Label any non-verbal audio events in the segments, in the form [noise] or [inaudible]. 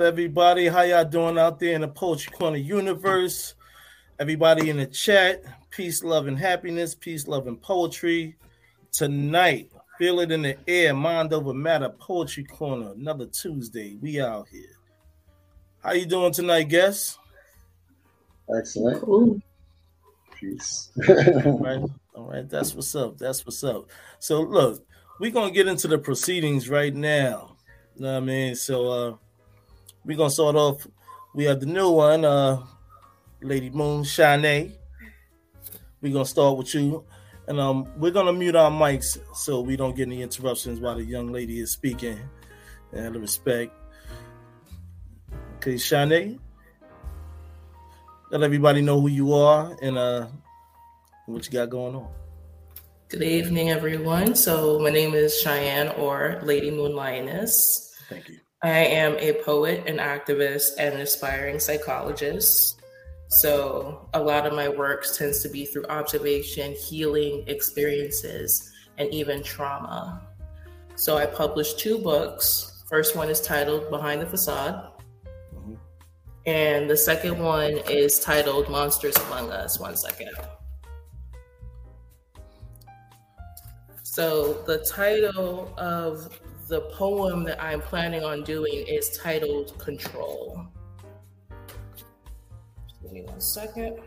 up? Everybody? How y'all doing out there in the Poetry Corner universe? Everybody in the chat, peace, love, and happiness, peace, love, and poetry. Tonight, feel it in the air, mind over matter, Poetry Corner, another Tuesday. We out here. How you doing tonight, guests? Excellent. Cool. Peace. All right, all right. That's what's up. That's what's up. So look, we're gonna get into the proceedings right now. You know what I mean? So uh we're gonna start off. We have the new one, uh Lady Moon Shanae. We're gonna start with you. And um we're gonna mute our mics so we don't get any interruptions while the young lady is speaking. And out of respect. Okay, Shanae. Let everybody know who you are and uh what you got going on. Good evening, everyone. So, my name is Cheyenne or Lady Moon Lioness. Thank you. I am a poet, an activist, and an aspiring psychologist. So, a lot of my work tends to be through observation, healing experiences, and even trauma. So, I published two books. First one is titled Behind the Facade, Mhm. and the second one is titled Monsters Among Us. One second. So, the title of the poem that I'm planning on doing is titled Control. Give me one second.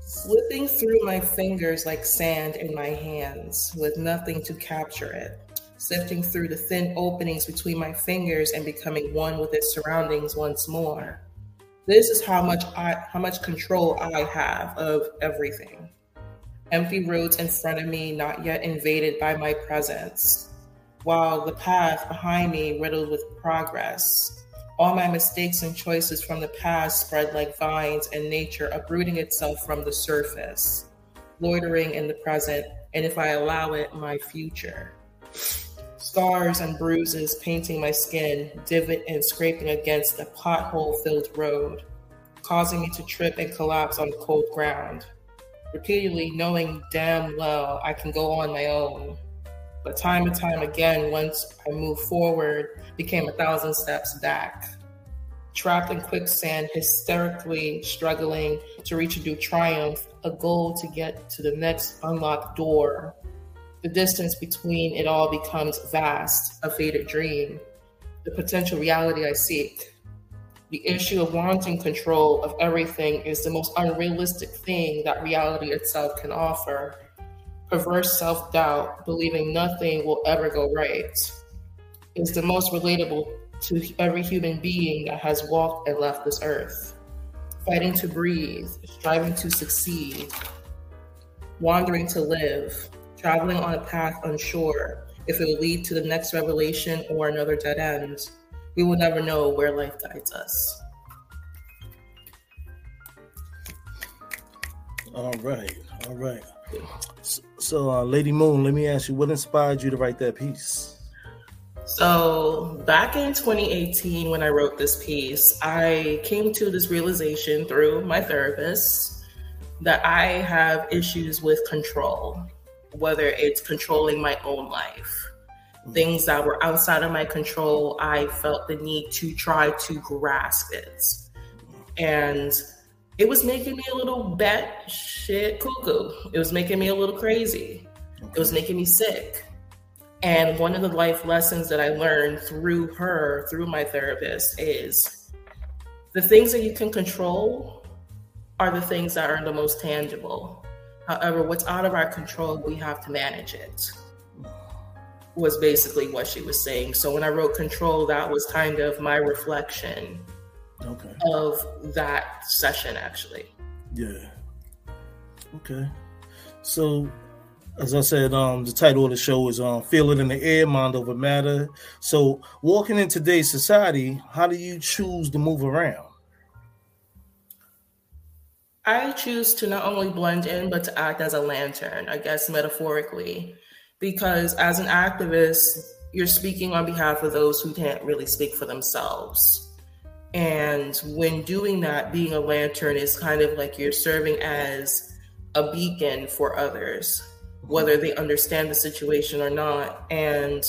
Slipping through my fingers like sand in my hands with nothing to capture it. Sifting through the thin openings between my fingers and becoming one with its surroundings once more. This is how much I how much control I have of everything. Empty roads in front of me not yet invaded by my presence while the path behind me riddled with progress. All my mistakes and choices from the past spread like vines and nature uprooting itself from the surface, loitering in the present, and if I allow it, my future. Scars and bruises painting my skin, divot and scraping against a pothole filled road, causing me to trip and collapse on cold ground. Repeatedly knowing damn well I can go on my own, but time and time again, once I moved forward, became a thousand steps back. Trapped in quicksand, hysterically struggling to reach a new triumph, a goal to get to the next unlocked door. The distance between it all becomes vast, a faded dream, the potential reality I seek. The issue of wanting control of everything is the most unrealistic thing that reality itself can offer perverse self doubt, believing nothing will ever go right, is the most relatable to every human being that has walked and left this earth. Fighting to breathe, striving to succeed, wandering to live, traveling on a path unsure if it will lead to the next revelation or another dead end. We will never know where life guides us. All right, all right. So, uh, Lady Moon, let me ask you, what inspired you to write that piece? So, back in 2018, when I wrote this piece, I came to this realization through my therapist that I have issues with control, whether it's controlling my own life. Things that were outside of my control, I felt the need to try to grasp it. And it was making me a little bat shit cuckoo. It was making me a little crazy. It was making me sick. And one of the life lessons that I learned through her, through my therapist, is the things that you can control are the things that are the most tangible. However, what's out of our control, we have to manage it, was basically what she was saying. So when I wrote Control, that was kind of my reflection Okay. of that session, actually. Yeah. Okay. So, as I said, um, the title of the show is um, "Feel It in the Air, Mind Over Matter." So, walking in today's society, how do you choose to move around? I choose to not only blend in, but to act as a lantern, I guess metaphorically, because as an activist, you're speaking on behalf of those who can't really speak for themselves. And when doing that, being a lantern is kind of like you're serving as a beacon for others, whether they understand the situation or not. And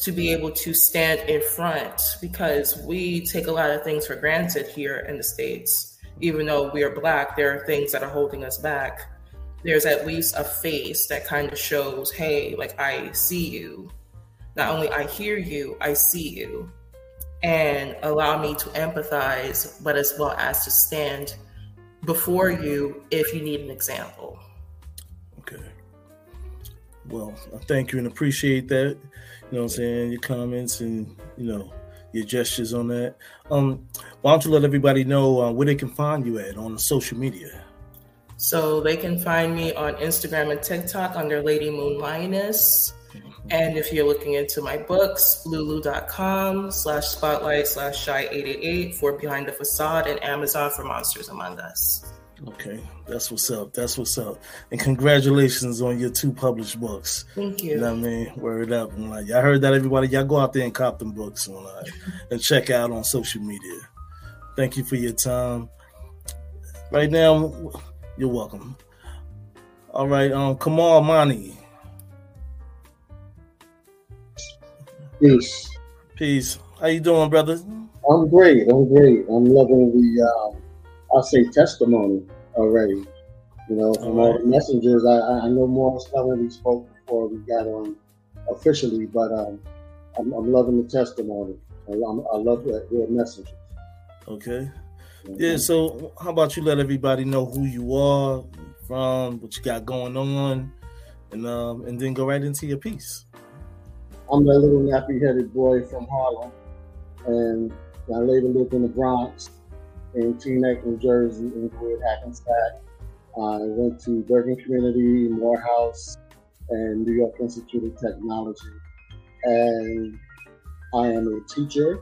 to be able to stand in front because we take a lot of things for granted here in the States. Even though we are Black, there are things that are holding us back. There's at least a face that kind of shows, hey, like I see you. Not only I hear you, I see you. And allow me to empathize, but as well as to stand before you if you need an example. Okay. Well, I thank you and appreciate that. You know what I'm saying? Your comments and, you know, your gestures on that. Um, why don't you let everybody know uh, where they can find you at on social media? So they can find me on Instagram and TikTok under Lady Moon Lioness. And if you're looking into my books, lulu.com slash spotlight slash shy 888 for Behind the Facade and Amazon for Monsters Among Us. Okay, that's what's up. That's what's up. And congratulations on your two published books. Thank you. You know what I mean? Word up. And like, y'all heard that, everybody. Y'all go out there and cop them books and, uh, [laughs] and check out on social media. Thank you for your time. Right now, you're welcome. All right, um, Kamal Imani. Peace. Peace. How you doing, brother? I'm great. I'm great. I'm loving the, um, I'll say, testimony already. You know, from all, the messengers, I, I know more stuff than we spoke before we got on officially, but um, I'm, I'm loving the testimony. I, I'm, I love that real messages. Okay. Yeah, so how about you let everybody know who you are, from, what you got going on, and um, and then go right into your piece. I'm that little nappy-headed boy from Harlem, and I later lived in the Bronx, in Teaneck, New Jersey, in Inglewood, Hackensack. I went to Bergen Community, Morehouse, and New York Institute of Technology. And I am a teacher,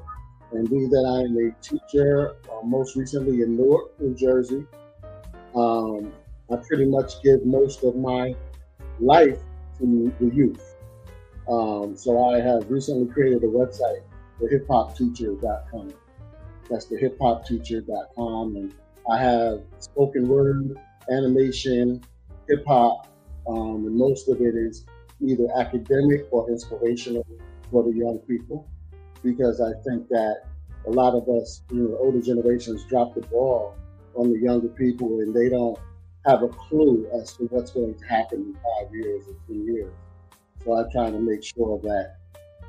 and being that I am a teacher, uh, most recently in Newark, New Jersey, um, I pretty much give most of my life to the youth. Um, so I have recently created a website, thehiphopteacher.com. That's thehiphopteacher.com, and I have spoken word, animation, hip hop, um, and most of it is either academic or inspirational for the young people, because I think that a lot of us, you know, older generations, drop the ball on the younger people, and they don't have a clue as to what's going to happen in five years or two years. So I try to make sure that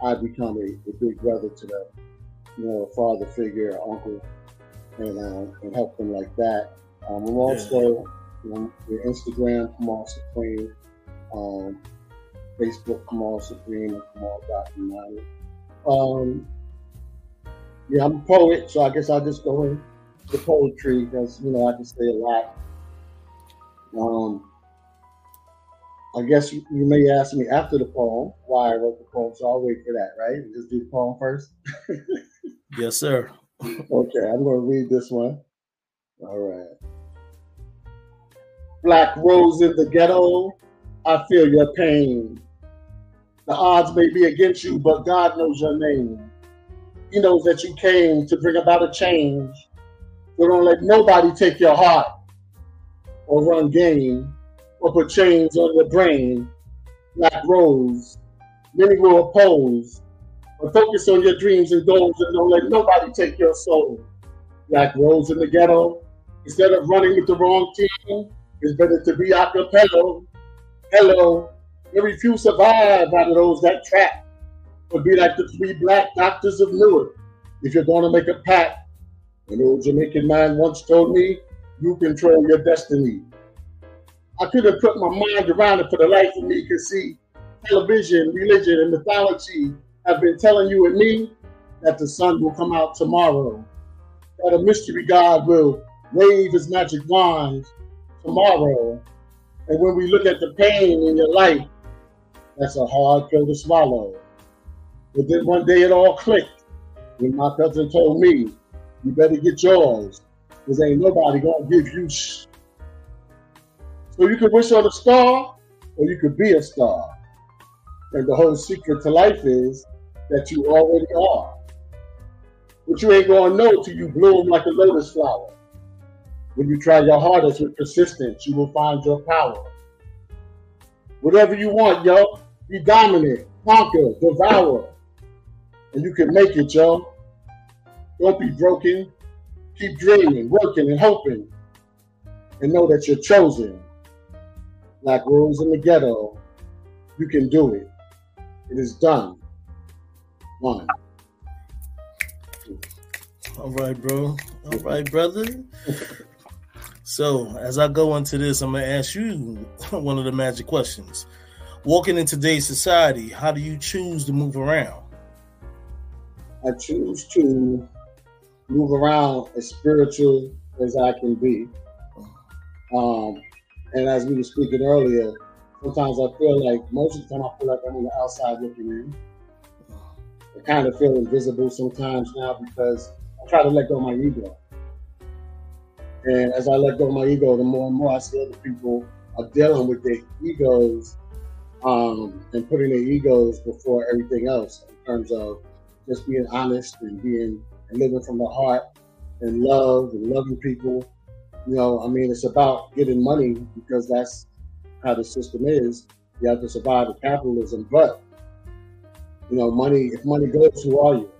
I become a, a big brother to them, you know, a father figure, an uncle, and uh, and help them like that. Um, I'm also you know, Instagram Kamal Supreme, um, Facebook Kamal Supreme, and Kamal. Um, yeah, I'm a poet, so I guess I'll just go in the poetry because you know I can say a lot. Um, I guess you, you may ask me after the poem why I wrote the poem, so I'll wait for that, right? Just do the poem first. [laughs] Yes, sir. Okay, I'm going to read this one. All right. Black rose in the ghetto, I feel your pain. The odds may be against you, but God knows your name. He knows that you came to bring about a change. So don't let nobody take your heart or run game or put chains on your brain. Black rose, many will oppose, but focus on your dreams and goals and don't let nobody take your soul. Black rose in the ghetto, instead of running with the wrong team, it's better to be a cappella. Hello, very few survive out of those that trap. But be like the three black doctors of Newark. If you're going to make a pact, an old Jamaican man once told me, you control your destiny. I couldn't put my mind around it for the life of me, because see, television, religion, and mythology have been telling you and me that the sun will come out tomorrow, that a mystery God will wave his magic wand tomorrow. And when we look at the pain in your life, that's a hard pill to swallow. But then one day it all clicked when my cousin told me, you better get yours, because ain't nobody gonna give you. So you could wish on a star, or you could be a star. And the whole secret to life is that you already are. But you ain't gonna know till you bloom like a lotus flower. When you try your hardest with persistence, you will find your power. Whatever you want, yo, be dominant, conquer, devour, and you can make it, yo. Don't be broken. Keep dreaming, working, and hoping, and know that you're chosen. Like Rose in the Ghetto, you can do it. It is done. One. All right, bro. All right, brother. so, as I go into this, I'm going to ask you [laughs] one of the magic questions. Walking in today's society, how do you choose to move around? I choose to move around as spiritual as I can be. Um, and as we were speaking earlier, sometimes I feel like most of the time I feel like I'm on the outside looking in. I kind of feel invisible sometimes now because I try to let go of my ego. And as I let go of my ego, the more and more I see other people are dealing with their egos um, and putting their egos before everything else in terms of just being honest and being and living from the heart and love and loving people. You know, I mean, it's about getting money because that's how the system is. You have to survive the capitalism. But, you know, money, if money goes, who are you?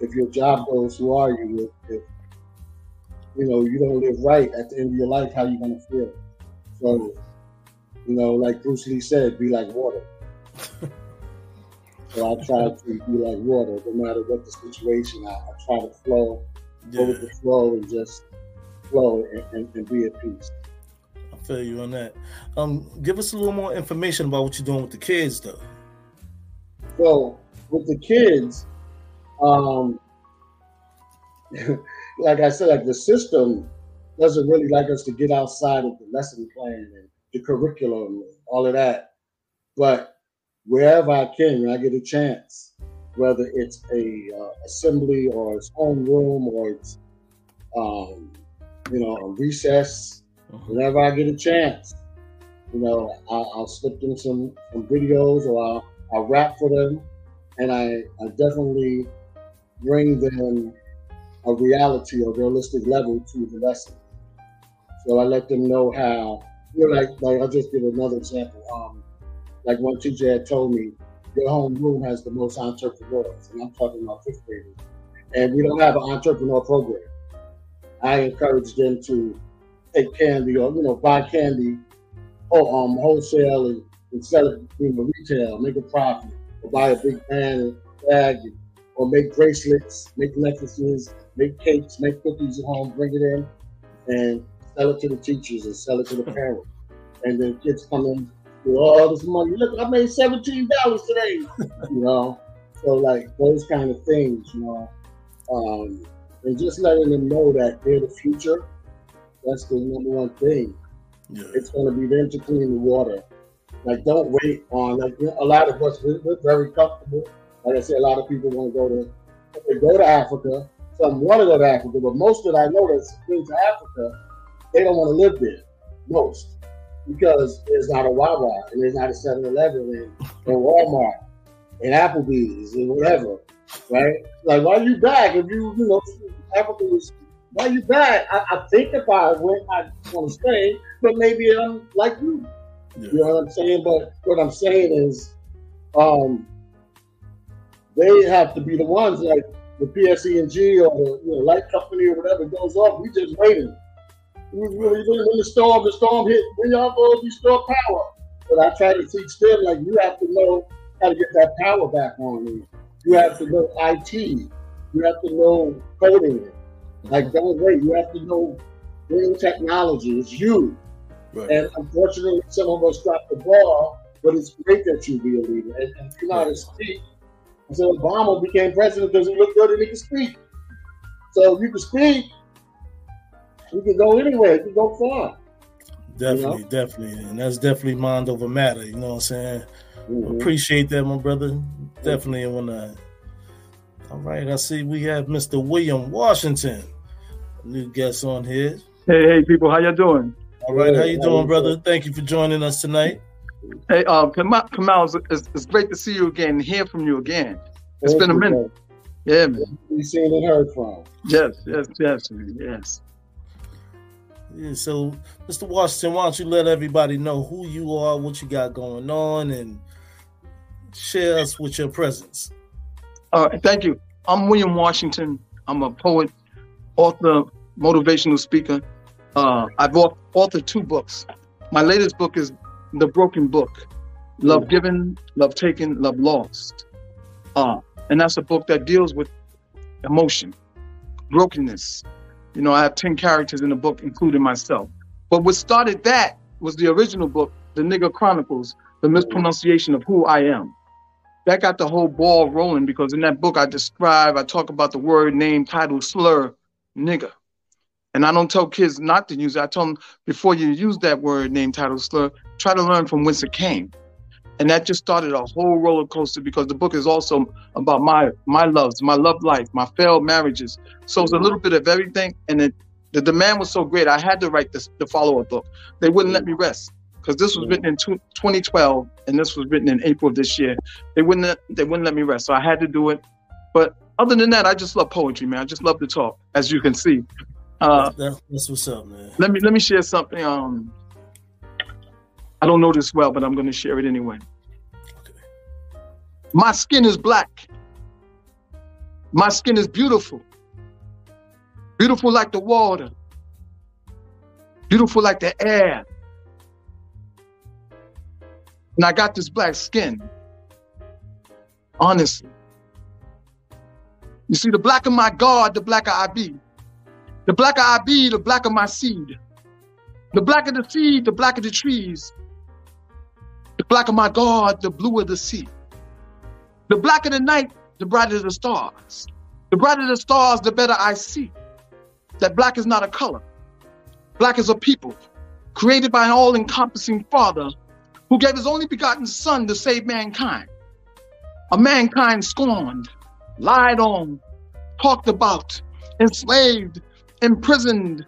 If your job goes, who are you? If, if you know, you don't live right at the end of your life, how you going to feel? So, you know, like Bruce Lee said, be like water. [laughs] So I try to be like water, no matter what the situation. I, I try to flow, yeah. go with the flow, and just flow and, and, and, be at peace. I feel you on that. Um, give us a little more information about what you're doing with the kids, though. So with the kids, um, [laughs] like I said, like the system doesn't really like us to get outside of the lesson plan and the curriculum, and all of that. But wherever I can when I get a chance, whether it's a uh, assembly or it's homeroom or it's um, you know a recess, mm-hmm. whenever I get a chance, you know I'll, I'll slip them some some videos or I'll, I'll rap for them, and I, I definitely bring them a reality or realistic level to the lesson. So I let them know how. You know, like like I'll just give another example. Um, like one teacher had told me, your homeroom has the most entrepreneurs, and I'm talking about fifth graders. And we don't have an entrepreneur program. I encourage them to take candy or you know buy candy or um wholesale and, and sell it you know retail, make a profit, or buy a big pan bag, or make bracelets, make necklaces, make cakes, make cookies at home, bring it in, and sell it to the teachers and sell it to the [laughs] parents. And then kids come in with all this money. Look, I made seventeen dollars today. [laughs] you know, so like those kind of things, you know, um, and just letting them know that they're the future. That's the number one thing. Yeah. It's going to be them to clean the water. Like, don't wait on. Like, a lot of us, we're, we're very comfortable. Like I said, a lot of people want to go to they go to Africa. Some want to go to Africa, but most that I know that's been to Africa, they don't want to live there. Most because there's not a Wawa and there's not a 7-Eleven and, and Walmart and Applebee's and whatever, right? Like, why you back if you, you know, Africa was, why you back? I, I think if I went, I want to stay, but maybe I'm like you. Yeah. You know what I'm saying? But what I'm saying is, um, they have to be the ones like the PSE&G or the you know, light company or whatever goes off. We just waiting when the storm, the storm hit, when y'all go restore power. But I try to teach them like you have to know how to get that power back on you. You have to know IT. You have to know coding. Like don't wait. You have to know new technology. It's you. Right. And unfortunately, some of us dropped the ball. But it's great that you be a leader and, and you know how to speak. And so Obama became president because he looked good and he could speak. So you can speak, you could go anywhere. You could go far. Definitely, you know? definitely, and that's definitely mind over matter. You know what I'm saying? Mm-hmm. Appreciate that, my brother. Definitely want to. All right, I see we have Mr. William Washington, new guest on here. Hey, hey, people, how y'all doing? All right, how you doing, brother? Thank you for joining us tonight. Hey, uh, Kamal, Kamal it's, it's, it's great to see you again, hear from you again. It's Thank been a you, minute. Yeah, man. brother. We seen and heard from. Yes, yes, yes, yes. Yeah, so Mr. Washington, why don't you let everybody know who you are, what you got going on, and share us with your presence. All right, thank you. I'm William Washington. I'm a poet, author, motivational speaker. Uh, I've authored two books. My latest book is The Broken Book Love Given, Love Taken, Love Lost. Uh, and that's a book that deals with emotion, brokenness. You know, I have 10 characters in the book, including myself. But what started that was the original book, The Nigger Chronicles, The Mispronunciation of Who I Am that got the whole ball rolling because in that book I describe, I talk about the word, name, title, slur, nigger. And I don't tell kids not to use it. I tell them before you use that word, name, title, slur, try to learn from whence it came. And that just started a whole roller coaster because the book is also about my my loves, my love life, my failed marriages. So it's a little bit of everything. And it, the demand was so great, I had to write this the follow-up book. They wouldn't let me rest because this was written in two- 2012 and this was written in April of this year. They wouldn't let, they wouldn't let me rest, so I had to do it. But other than that, I just love poetry, man. I just love to talk, as you can see. Uh, That- that's what's up, man. let me let me share something. Um, I don't know this well, but I'm going to share it anyway. My skin is black. My skin is beautiful. Beautiful like the water. Beautiful like the air. And I got this black skin. Honestly. You see, the blacker my God, the blacker I be. The blacker I be, the blacker my seed. The blacker the seed, the blacker the trees. The blacker my God, the bluer the sea. The blacker the night, the brighter the stars. The brighter the stars, the better I see. That black is not a color. Black is a people, created by an all encompassing Father who gave his only begotten Son to save mankind. A mankind scorned, lied on, talked about, enslaved, imprisoned,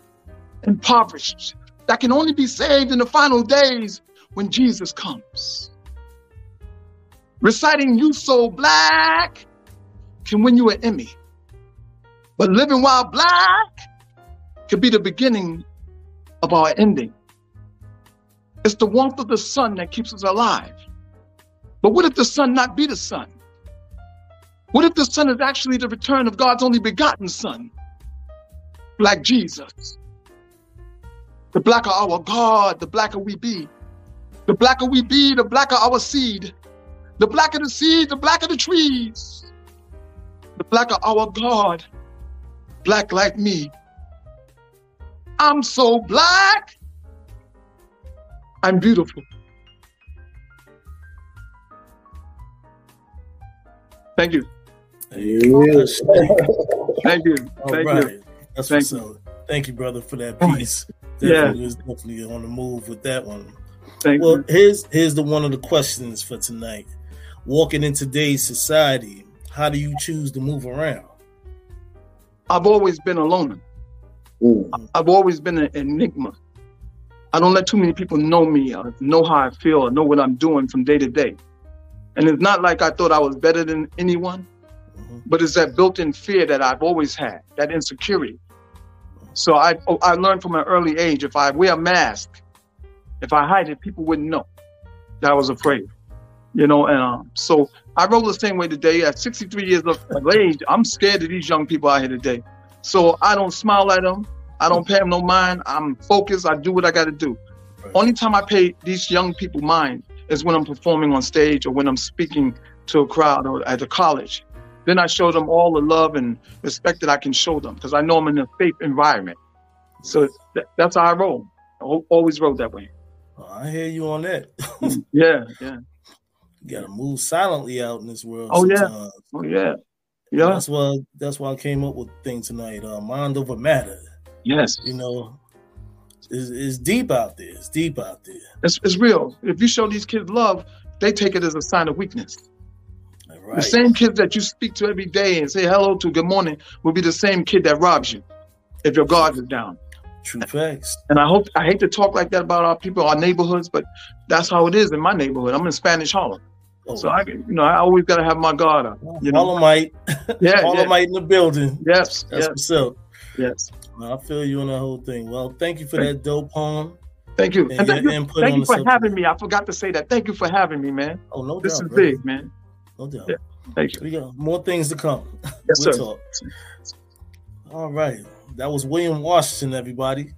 impoverished, that can only be saved in the final days when Jesus comes. Reciting You So Black can win you an Emmy, but living while black could be the beginning of our ending. It's the warmth of the sun that keeps us alive. But what if the sun not be the sun? What if the sun is actually the return of God's only begotten son, like Jesus? The blacker our God, the blacker we be. The blacker we be, the blacker our seed. The blacker the seed, the blacker the trees. The blacker our God, black like me. I'm so black. I'm beautiful. Thank you. Yes. Thank you. All Thank right. you. That's Thank what's up. Thank you, brother, for that piece. yeah. Definitely was definitely on the move with that one. Thank Well, you. here's here's the one of the questions for tonight. Walking in today's society, how do you choose to move around? I've always been a loner. Mm. I've always been an enigma. I don't let too many people know me, or know how I feel, or know what I'm doing from day to day. And it's not like I thought I was better than anyone, Mhm. but it's that built-in fear that I've always had, that insecurity. So I oh, I learned from an early age if I wear a mask, if I hide it, people wouldn't know that I was afraid. You know, and um, so I roll the same way today. At 63 years of, of age, I'm scared of these young people out here today. So I don't smile at them. I don't pay them no mind. I'm focused. I do what I got to do. Right. Only time I pay these young people mind is when I'm performing on stage or when I'm speaking to a crowd or at a college. Then I show them all the love and respect that I can show them because I know I'm in a safe environment. So th- that's how I roll. I al- always roll that way. I hear you on that. [laughs] Yeah, yeah. you gotta move silently out in this world. Oh, yeah. Oh, yeah. Yeah. That's why that's why I came up with the thing tonight. Uh, mind over matter. Yes. You know, it's, it's deep out there. It's deep out there. It's, it's real. If you show these kids love, they take it as a sign of weakness. Right. The same kids that you speak to every day and say hello to, good morning, will be the same kid that robs you if your guard is down. True facts. And I hope I hate to talk like that about our people, our neighborhoods, but that's how it is in my neighborhood. I'm in Spanish Harlem. Oh, so I, you know, I always gotta have my guard up. You know, Harlemite, yeah, [laughs] Harlemite yeah. in the building. Yes, that's yes. what's up. Yes, I feel you on the whole thing. Well, thank you for that dope poem. Thank you, and, and thank you, thank you for subject. having me. I forgot to say that. Thank you for having me, man. Oh no, this doubt, is bro. big, man. No doubt. Yeah. Thank you. We got more things to come. Yes, [laughs] we'll sir. Talk. All right, that was William Washington. Everybody,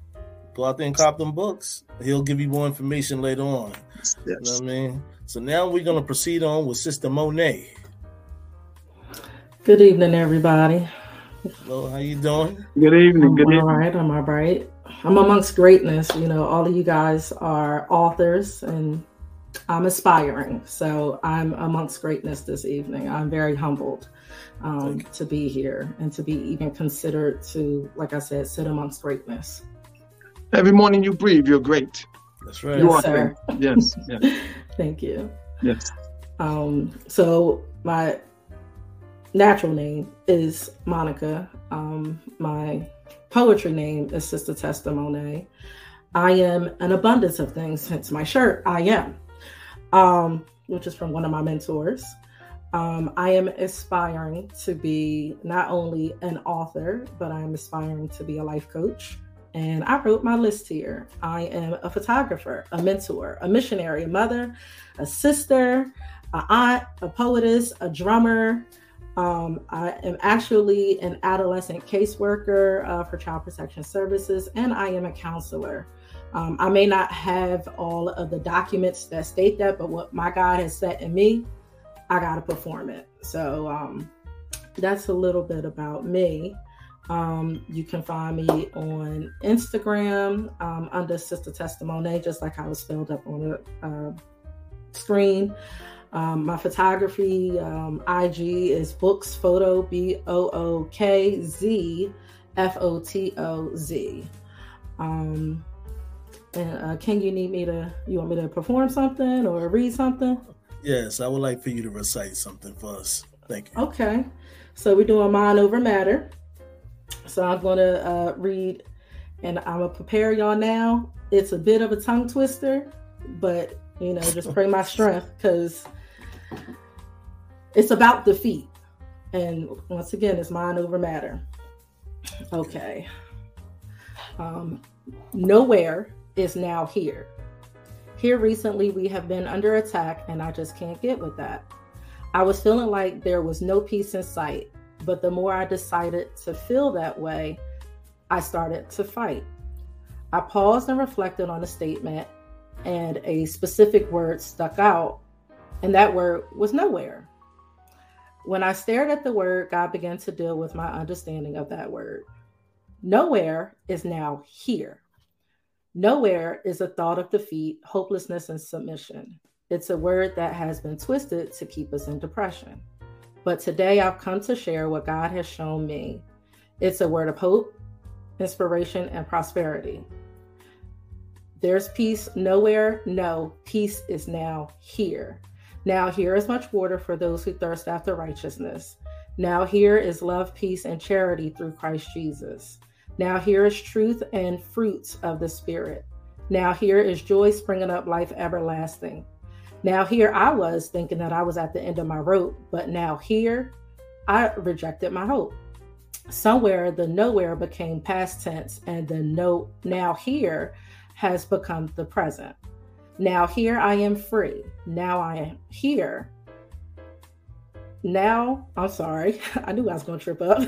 go out there and cop them books. He'll give you more information later on. Yes. You know what I mean? So now we're going to proceed on with Sister Monet. Good evening, everybody. Hello, how you doing? Good evening. Good evening. All right, I'm all right. I'm amongst greatness. You know, all of you guys are authors, and I'm aspiring. So I'm amongst greatness this evening. I'm very humbled um, to be here and to be even considered to, like I said, sit amongst greatness. Every morning you breathe, you're great. That's right. You yes, are sir. Yes. yes. [laughs] Thank you. Yes. Um, so my natural name is Monica. Um, my poetry name is Sister Testimony. I am an abundance of things, hence my shirt, I am, um, which is from one of my mentors. Um, I am aspiring to be not only an author, but I'm aspiring to be a life coach. And I wrote my list here. I am a photographer, a mentor, a missionary, a mother, a sister, a aunt, a poetess, a drummer. Um, I am actually an adolescent caseworker uh, for Child Protection Services, and I am a counselor. Um, I may not have all of the documents that state that, but what my God has set in me, I got to perform it. So um, that's a little bit about me. Um, you can find me on Instagram um, under Sister Testimony, just like I was spelled up on the uh, screen. Um, my photography um, IG is books photo b o o k z f o t o z. Um, and uh, can you need me to? You want me to perform something or read something? Yes, I would like for you to recite something for us. Thank you. Okay, so we're doing mind over matter. So I'm going to uh, read, and I'm going to prepare y'all now. It's a bit of a tongue twister, but you know, just pray my [laughs] strength because it's about defeat. And once again, it's mind over matter. Okay. Um, nowhere is now here. Here recently, we have been under attack, and I just can't get with that. I was feeling like there was no peace in sight. But the more I decided to feel that way, I started to fight. I paused and reflected on a statement, and a specific word stuck out, and that word was nowhere. When I stared at the word, God began to deal with my understanding of that word. Nowhere is now here. Nowhere is a thought of defeat, hopelessness, and submission. It's a word that has been twisted to keep us in depression. But today I've come to share what God has shown me. It's a word of hope, inspiration, and prosperity. There's peace nowhere. No, peace is now here. Now, here is much water for those who thirst after righteousness. Now, here is love, peace, and charity through Christ Jesus. Now, here is truth and fruits of the Spirit. Now, here is joy springing up life everlasting. Now, here I was thinking that I was at the end of my rope, but now here I rejected my hope. Somewhere the nowhere became past tense, and the no now here has become the present. Now here I am free. Now I am here. Now, I'm sorry, [laughs] I knew I was going to trip up.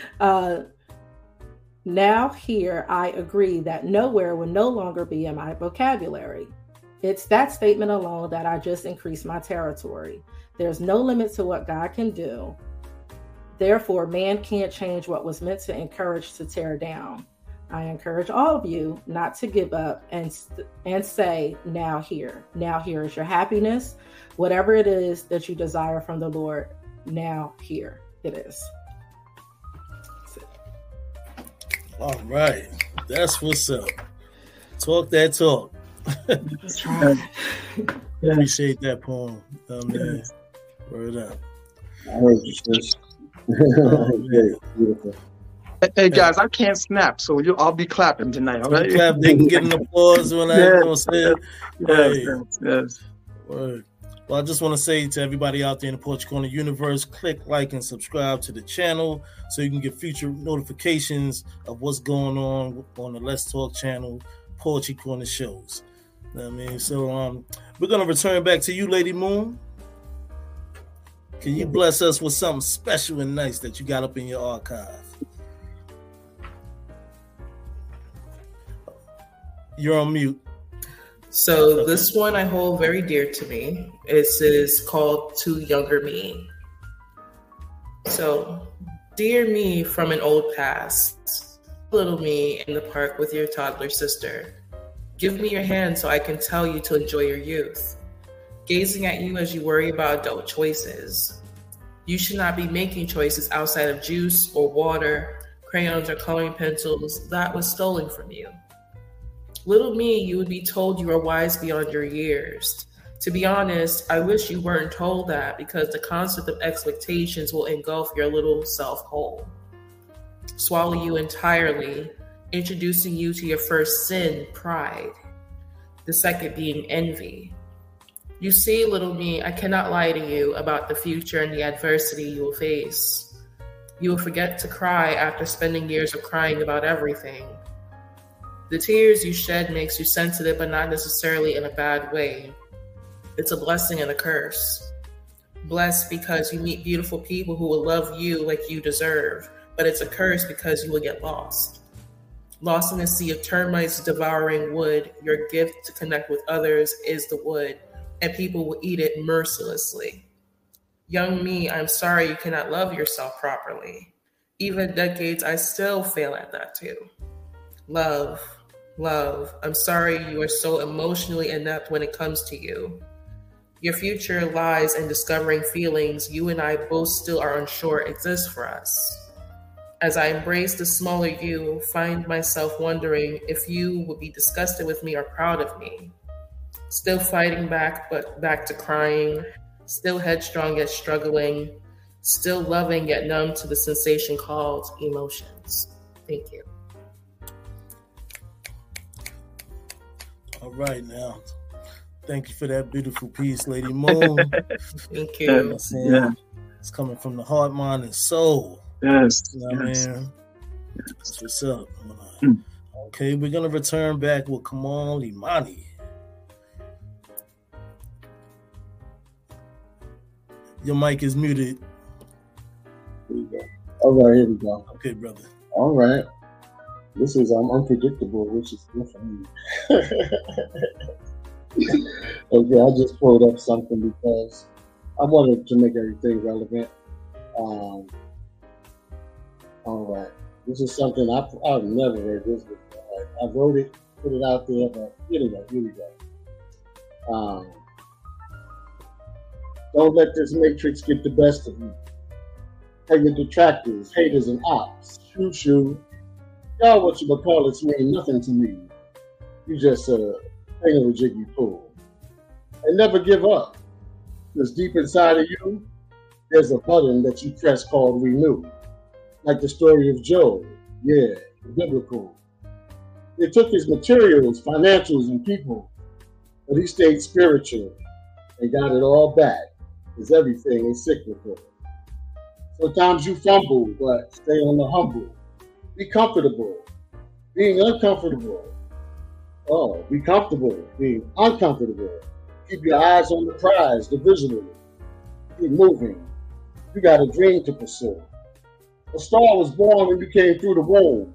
[laughs] uh, now here I agree that nowhere will no longer be in my vocabulary. It's that statement alone that I just increased my territory. There's no limit to what God can do. Therefore, man can't change what was meant to encourage to tear down. I encourage all of you not to give up and and say, "Now here, now here is your happiness, whatever it is that you desire from the Lord. Now here it is." All right, that's what's up. Talk that talk. [laughs] Appreciate that poem. Oh, man. Word up. I heard you, oh, beautiful. Hey guys, I can't snap, so you, I'll be clapping tonight. All right? Clap, they [laughs] can get an applause when I Yes, you know what I'm saying. Yes, Hey. yes, yes. Word. Well, I just want to say to everybody out there in the Poetry Corner universe, click like and subscribe to the channel so you can get future notifications of what's going on on the Let's Talk channel, Poetry Corner shows. Know I mean, so um, we're gonna return back to you, Lady Moon. Can you bless us with something special and nice that you got up in your archive? You're on mute. So this one I hold very dear to me. This is called To Younger Me. So, dear me from an old past, little me in the park with your toddler sister. Give me your hand so I can tell you to enjoy your youth. Gazing at you as you worry about adult choices. You should not be making choices outside of juice or water, crayons or coloring pencils. That was stolen from you. Little me, you would be told you are wise beyond your years. To be honest, I wish you weren't told that because the concept of expectations will engulf your little self whole, swallow you entirely, introducing you to your first sin, pride, the second being envy. You see, little me, I cannot lie to you about the future and the adversity you will face. You will forget to cry after spending years of crying about everything. The tears you shed makes you sensitive, but not necessarily in a bad way. It's a blessing and a curse. Blessed because you meet beautiful people who will love you like you deserve, but it's a curse because you will get lost. Lost in a sea of termites devouring wood, your gift to connect with others is the wood, and people will eat it mercilessly. Young me, I'm sorry you cannot love yourself properly. Even decades, I still fail at that too. Love, love, I'm sorry you are so emotionally inept when it comes to you. Your future lies in discovering feelings you and I both still are unsure exist for us. As I embrace the smaller you, find myself wondering if you would be disgusted with me or proud of me. Still fighting back, but back to crying. Still headstrong yet struggling. Still loving yet numb to the sensation called emotions. Thank you. All right now. Thank you for that beautiful piece, Lady [laughs] Moon. Thank You you. I'm? Yeah. It's coming from the heart, mind, and soul. Yes. You know what yes. I mean? That's what's up. Mm. Okay, we're gonna return back with Kamal Imani. Your mic is muted. Here we go. All right, here we go. Okay, brother. All right. This is um, unpredictable, which is good for me. [laughs] okay, I just pulled up something because I wanted to make everything relevant. Um, all right. This is something I've, I've never heard this before. I wrote it, put it out there, but anyway, here we go. Um, don't let this matrix get the best of you. Hey, your detractors, haters, and ops. Shoo shoo. Y'all, what you call it, mean nothing to me. You just uh, thing of a jiggy pull. And never give up. Because deep inside of you, there's a button that you press called renew. Like the story of Job. Yeah, biblical. They took his materials, financials, and people, but he stayed spiritual and got it all back. Because everything is cyclical. Sometimes you fumble, but stay on the humble. Be comfortable. Being uncomfortable. Oh, be comfortable. Being uncomfortable. Keep your eyes on the prize, the visual. Keep moving. You got a dream to pursue. A star was born when you came through the womb.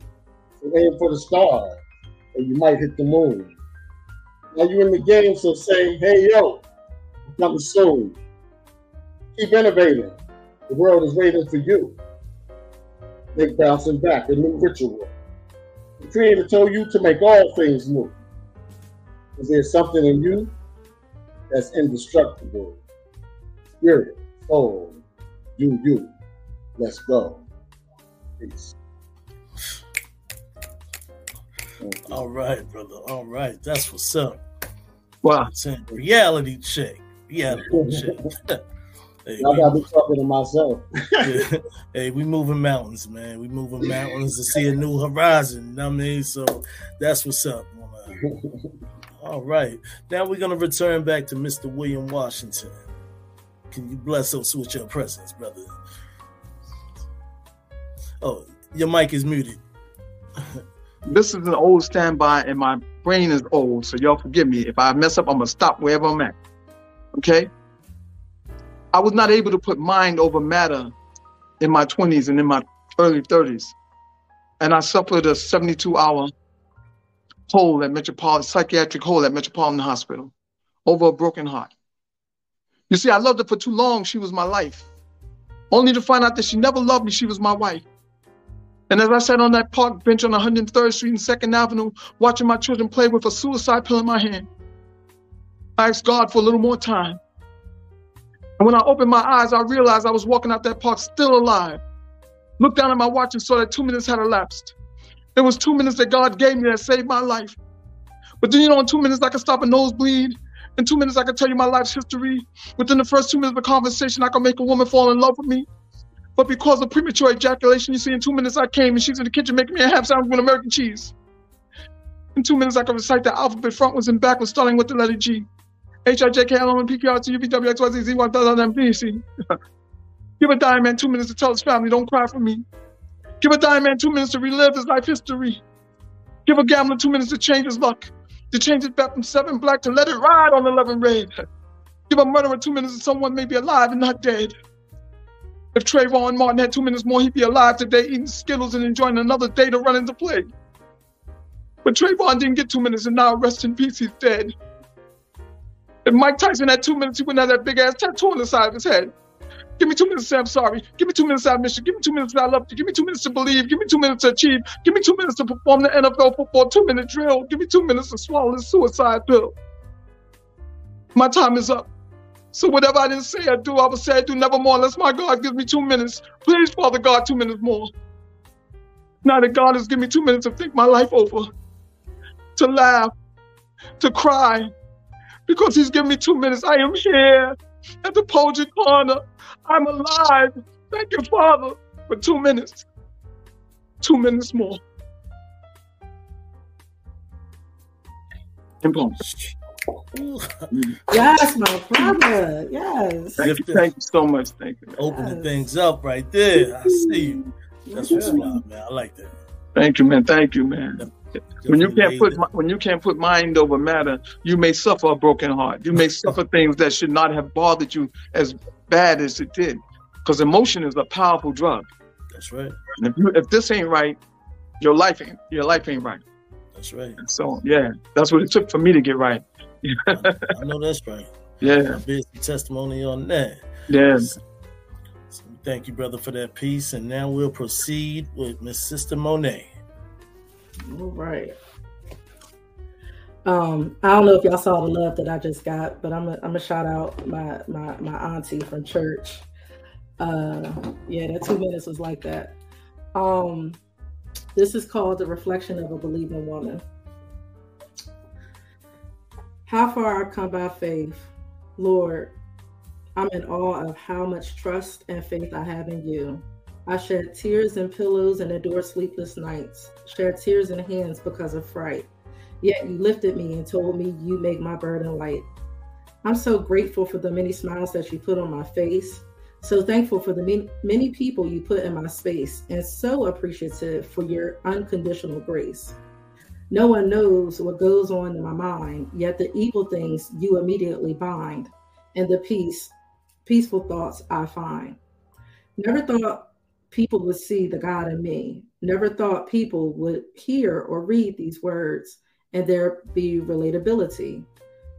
So aim for the star, and you might hit the moon. Now you in the game, so say, hey yo, I'm coming soon. Keep innovating. The world is waiting for you. Make bouncing back a new ritual. The Creator told you to make all things new. Is there something in you that's indestructible? Spirit, soul, you, you. Let's go. Peace. All right, brother. All right. That's what's up. Wow. Saying reality check. Reality [laughs] check. [laughs] Hey, I gotta be talking to myself. [laughs] hey, we moving mountains, man. We moving mountains to see a new horizon. You know what I mean? So that's what's up. All right. Now we're gonna return back to Mr. William Washington. Can you bless us with your presence, brother? Oh, your mic is muted. [laughs] this is an old standby, and my brain is old, so y'all forgive me. If I mess up, I'm gonna stop wherever I'm at. Okay? I was not able to put mind over matter in my 20s and in my early 30s. And I suffered a 72 hour hole at Metropolitan, psychiatric hole at Metropolitan Hospital over a broken heart. You see, I loved her for too long. She was my life. Only to find out that she never loved me. She was my wife. And as I sat on that park bench on 103rd Street and 2nd Avenue, watching my children play with a suicide pill in my hand, I asked God for a little more time. And when I opened my eyes, I realized I was walking out that park still alive. Looked down at my watch and saw that two minutes had elapsed. It was two minutes that God gave me that saved my life. But do you know in two minutes I could stop a nosebleed? In two minutes I could tell you my life's history. Within the first two minutes of a conversation, I could make a woman fall in love with me. But because of premature ejaculation, you see, in two minutes I came and she's in the kitchen making me a half sandwich with American cheese. In two minutes I could recite the alphabet frontwards and backwards, starting with the letter G. H I J K L M N P Q R T U V W X Y Z Z Y W M P C. Give a dying man two minutes to tell his family, don't cry for me. Give a dying man two minutes to relive his life history. Give a gambler two minutes to change his luck, to change his bet from seven black to let it ride on 11 red. Give a murderer two minutes to someone may be alive and not dead. If Trayvon Martin had two minutes more, he'd be alive today eating Skittles and enjoying another day to run into play. But Trayvon didn't get two minutes and now rest in peace, he's dead. If Mike Tyson had two minutes, he wouldn't have that big ass tattoo on the side of his head. Give me two minutes to say I'm sorry. Give me two minutes to admission. Give me two minutes to I love you. Give me two minutes to believe. Give me two minutes to achieve. Give me two minutes to perform the NFL football two minute drill. Give me two minutes to swallow this suicide pill. My time is up. So whatever I didn't say I do, I will say I do never more unless my God gives me two minutes. Please, Father God, two minutes more. Now that God has given me two minutes to think my life over, to laugh, to cry, because he's given me two minutes. I am here at the Poetry Corner. I'm alive. Thank you, Father, for two minutes. Two minutes more. yes, my brother. Yes. Thank you, thank you so much. Thank you. Opening yes. things up right there. I see you. That's what's fly, man. I like that. Thank you, man. Thank you, man when you can't put when you can't put mind over matter, you may suffer a broken heart. You may suffer things that should not have bothered you as bad as it did, because emotion is a powerful drug. That's right. And if you if this ain't right, your life ain't your life ain't right. That's right. And so yeah, that's what it took for me to get right. I, I know that's right. [laughs] Yeah. Busy testimony on that. Yes. So thank you, brother, for that piece. And now we'll proceed with Miss Sister Monet. All right. Um, I don't know if y'all saw the love that I just got, but I'm gonna I'm shout out my my my auntie from church. Uh, yeah, that two minutes was like that. Um, this is called the reflection of a believing woman. How far I've come by faith, Lord, I'm in awe of how much trust and faith I have in you. I shed tears and pillows and endured sleepless nights, shed tears and hands because of fright. Yet you lifted me and told me you make my burden light. I'm so grateful for the many smiles that you put on my face, so thankful for the many, many people you put in my space, and so appreciative for your unconditional grace. No one knows what goes on in my mind, yet the evil things you immediately bind, and the peace, peaceful thoughts I find. Never thought people would see the God in me. Never thought people would hear or read these words and there be relatability.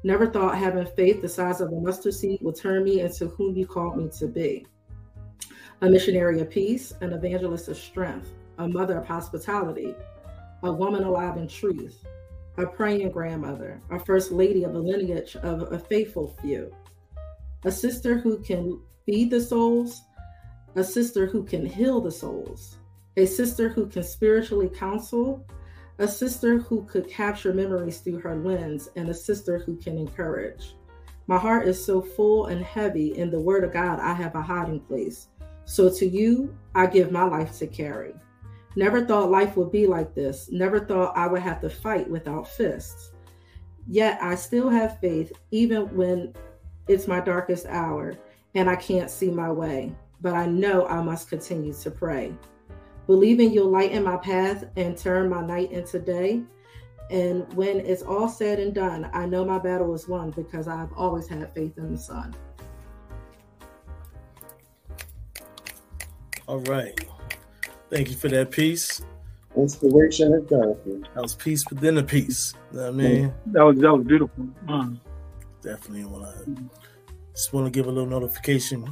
Never thought having faith the size of a mustard seed would turn me into whom you called me to be. A missionary of peace, an evangelist of strength, a mother of hospitality, a woman alive in truth, a praying grandmother, a first lady of a lineage of a faithful few, a sister who can feed the souls, a sister who can heal the souls, a sister who can spiritually counsel, a sister who could capture memories through her lens, and a sister who can encourage. My heart is so full and heavy. In the word of God, I have a hiding place. So to you, I give my life to carry. Never thought life would be like this. Never thought I would have to fight without fists. Yet I still have faith, even when it's my darkest hour and I can't see my way. But I know I must continue to pray. Believing you'll lighten my path and turn my night into day. And when it's all said and done, I know my battle is won because I've always had faith in the sun. All right. Thank you for that piece. Inspiration and therapy. That was peace within a piece. You know what I mean? That was that was beautiful. Mm. Definitely want to just want to give a little notification.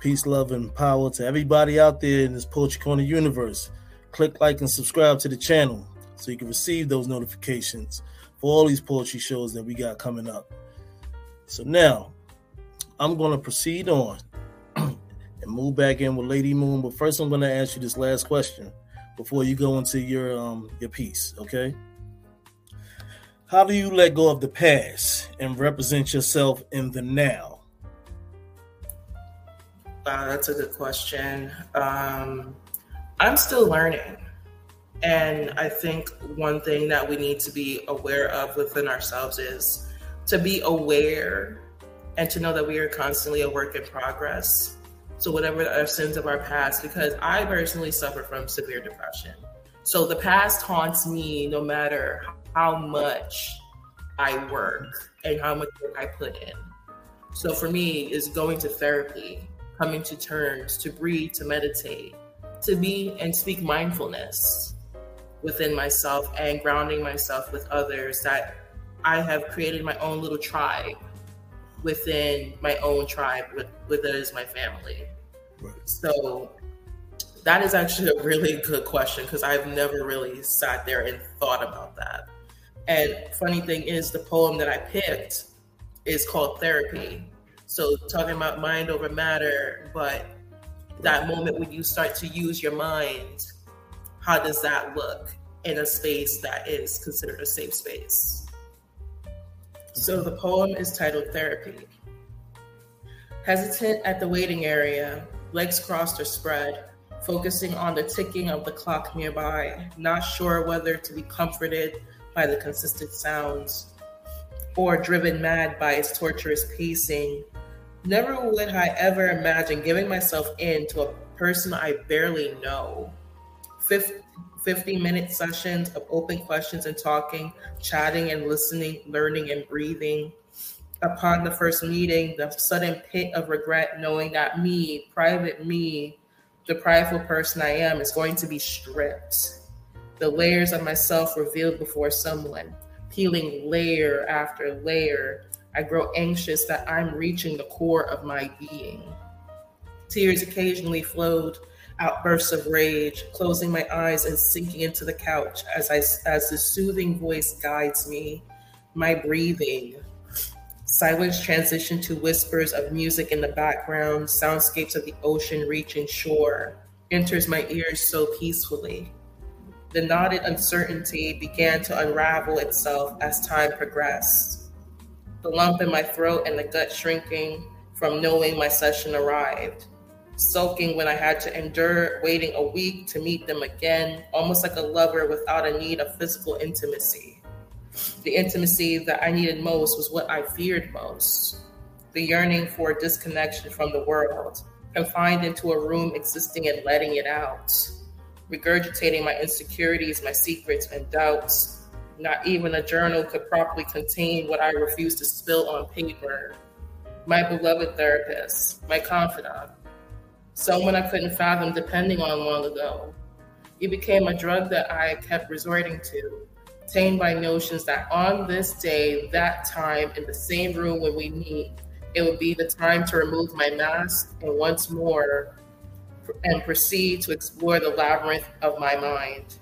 Peace, love, and power to everybody out there in this Poetry Corner universe. Click like and subscribe to the channel so you can receive those notifications for all these poetry shows that we got coming up. So now I'm going to proceed on [clears throat] and move back in with Lady Moon. But first, I'm going to ask you this last question before you go into your um your piece. Okay. How do you let go of the past and represent yourself in the now? Uh, that's a good question. Um, I'm still learning. And I think one thing that we need to be aware of within ourselves is to be aware and to know that we are constantly a work in progress. So, whatever our sins of our past, because I personally suffer from severe depression. So, the past haunts me no matter how much I work and how much work I put in. So, for me, is going to therapy, coming to terms, to breathe, to meditate, to be and speak mindfulness within myself and grounding myself with others that I have created my own little tribe within my own tribe with, with it is my family. Right. So that is actually a really good question because I've never really sat there and thought about that. And funny thing is the poem that I picked is called Therapy. So talking about mind over matter, but that moment when you start to use your mind how does that look in a space that is considered a safe space? So the poem is titled Therapy. Hesitant at the waiting area, legs crossed or spread, focusing on the ticking of the clock nearby, not sure whether to be comforted by the consistent sounds or driven mad by its torturous pacing. Never would I ever imagine giving myself in to a person I barely know. 50 minute sessions of open questions and talking, chatting and listening, learning and breathing. Upon the first meeting, the sudden pit of regret knowing that me, private me, the prideful person I am, is going to be stripped. The layers of myself revealed before someone, peeling layer after layer. I grow anxious that I'm reaching the core of my being. Tears occasionally flowed outbursts of rage, closing my eyes and sinking into the couch as I as the soothing voice guides me, my breathing. Silence transition to whispers of music in the background, soundscapes of the ocean reaching shore, enters my ears so peacefully. The knotted uncertainty began to unravel itself as time progressed. The lump in my throat and the gut shrinking from knowing my session arrived sulking when I had to endure waiting a week to meet them again, almost like a lover without a need of physical intimacy. The intimacy that I needed most was what I feared most the yearning for disconnection from the world, confined into a room existing and letting it out, regurgitating my insecurities, my secrets, and doubts. Not even a journal could properly contain what I refused to spill on paper. My beloved therapist, my confidant, someone I couldn't fathom depending on long ago. It became a drug that I kept resorting to, tamed by notions that on this day, that time, in the same room when we meet, it would be the time to remove my mask and once more and proceed to explore the labyrinth of my mind.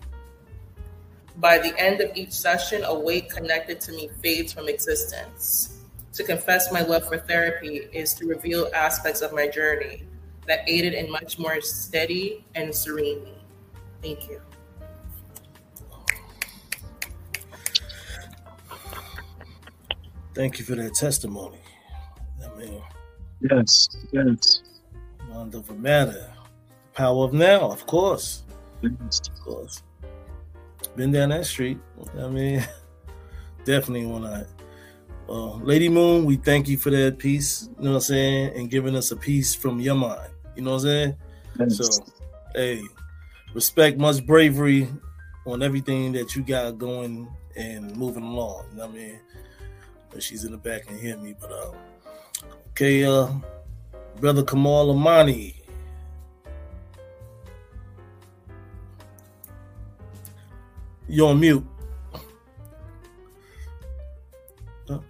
By the end of each session, a weight connected to me fades from existence. To confess my love for therapy is to reveal aspects of my journey, that aided in much more steady and serene me. Thank you. Thank you for that testimony. I mean, Yes, yes. mind over matter. Power of now, of course. yes. Of course. Been down that street. I mean, [laughs] definitely want to. Well, Lady Moon, we thank you for that piece. You know what I'm saying? And giving us a piece from your mind. You know what I'm saying? yes. So, hey, respect, much bravery on everything that you got going and moving along. You know what I mean? But she's in the back and hear me. But uh, okay, uh, brother Kamal Imani. You're on mute. Oh.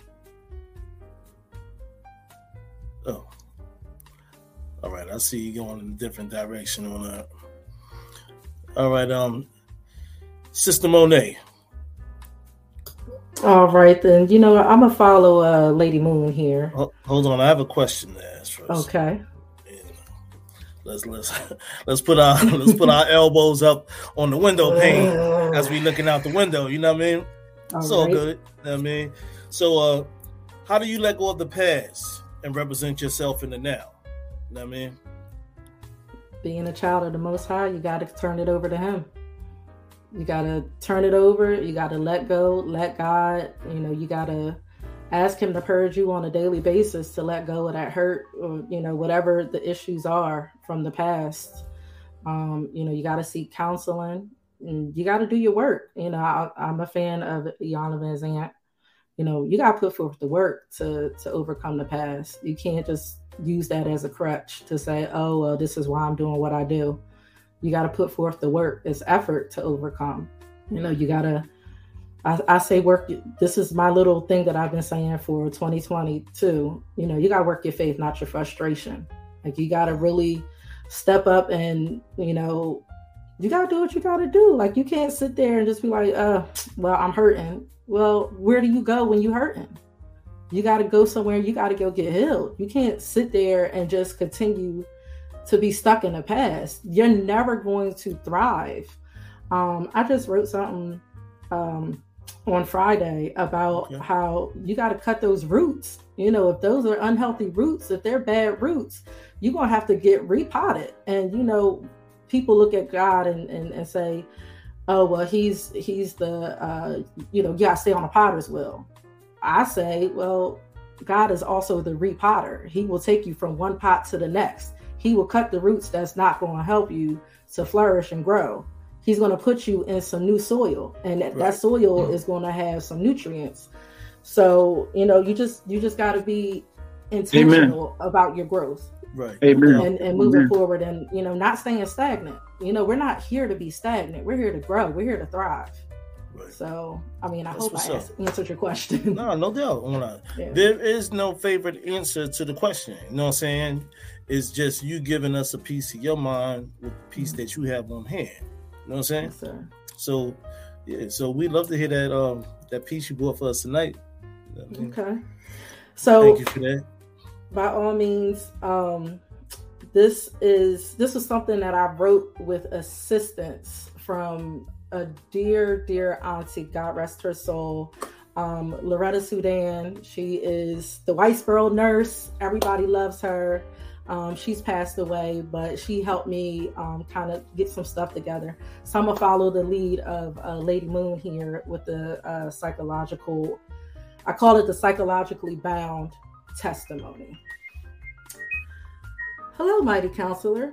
Oh. All right, I see you going in a different direction on that. All right, um, Sister Monet. All right, then. You know, I'm gonna follow uh, Lady Moon here. Hold on, I have a question to ask first. Okay. Let's let's [laughs] let's put our [laughs] let's put our elbows up on the window pane as we looking out the window. You know what I mean? All it's all right. good. You know what I mean, so uh, how do you let go of the past and represent yourself in the now? You know what I mean? Being a child of the Most High, you got to turn it over to Him. You got to turn it over. You got to let go, let God. You know, you got to ask Him to purge you on a daily basis to let go of that hurt or you know whatever the issues are from the past. Um, you know, you got to seek counseling. And you got to do your work. You know, I, I'm a fan of Iyanla Vanzant. You know, you got to put forth the work to to overcome the past. You can't just use that as a crutch to say, "Oh, well, this is why I'm doing what I do." You got to put forth the work. It's effort to overcome. You know, you got to. I, I say work. This is my little thing that I've been saying for 2022. You know, you got to work your faith, not your frustration. Like you got to really step up and you know you gotta do what you gotta do. Like you can't sit there and just be like, uh, well, I'm hurting. Well, where do you go when you hurting? You gotta go somewhere, you gotta go get healed. You can't sit there and just continue to be stuck in the past. You're never going to thrive. Um, I just wrote something um on Friday about Okay. how you gotta cut those roots. You know, if those are unhealthy roots, if they're bad roots, you're gonna have to get repotted. And you know, people look at God and, and, and say, oh well he's he's the uh you know you gotta stay on the potter's wheel. I say, well, God is also the repotter. He will take you from one pot to the next. He will cut the roots that's not going to help you to flourish and grow. He's going to put you in some new soil, and that, Right. that soil is going to have some nutrients. So you know, you just you just got to be intentional about your growth Right. Amen. and, and moving Amen. forward and you know not staying stagnant you know we're not here to be stagnant we're here to grow we're here to thrive Right. so i mean i That's hope i up. ans- answered your question No, no doubt. [laughs] Yeah. There is no favorite answer to the question. You know what I'm saying? It's just you giving us a piece of your mind with the piece mm-hmm. that you have on hand. You know what I'm saying? Yes. So, yeah. So we'd love to hear that um that piece you brought for us tonight. You know I mean? okay so Thank you for that. by all means um this is this was something that i wrote with assistance from a dear dear auntie god rest her soul um loretta sudan she is the whitesboro nurse everybody loves her um, she's passed away, but she helped me um, kind of get some stuff together. So I'm gonna follow the lead of uh, Lady Moon here with the uh, psychological. I call it the psychologically bound testimony. Hello, mighty counselor.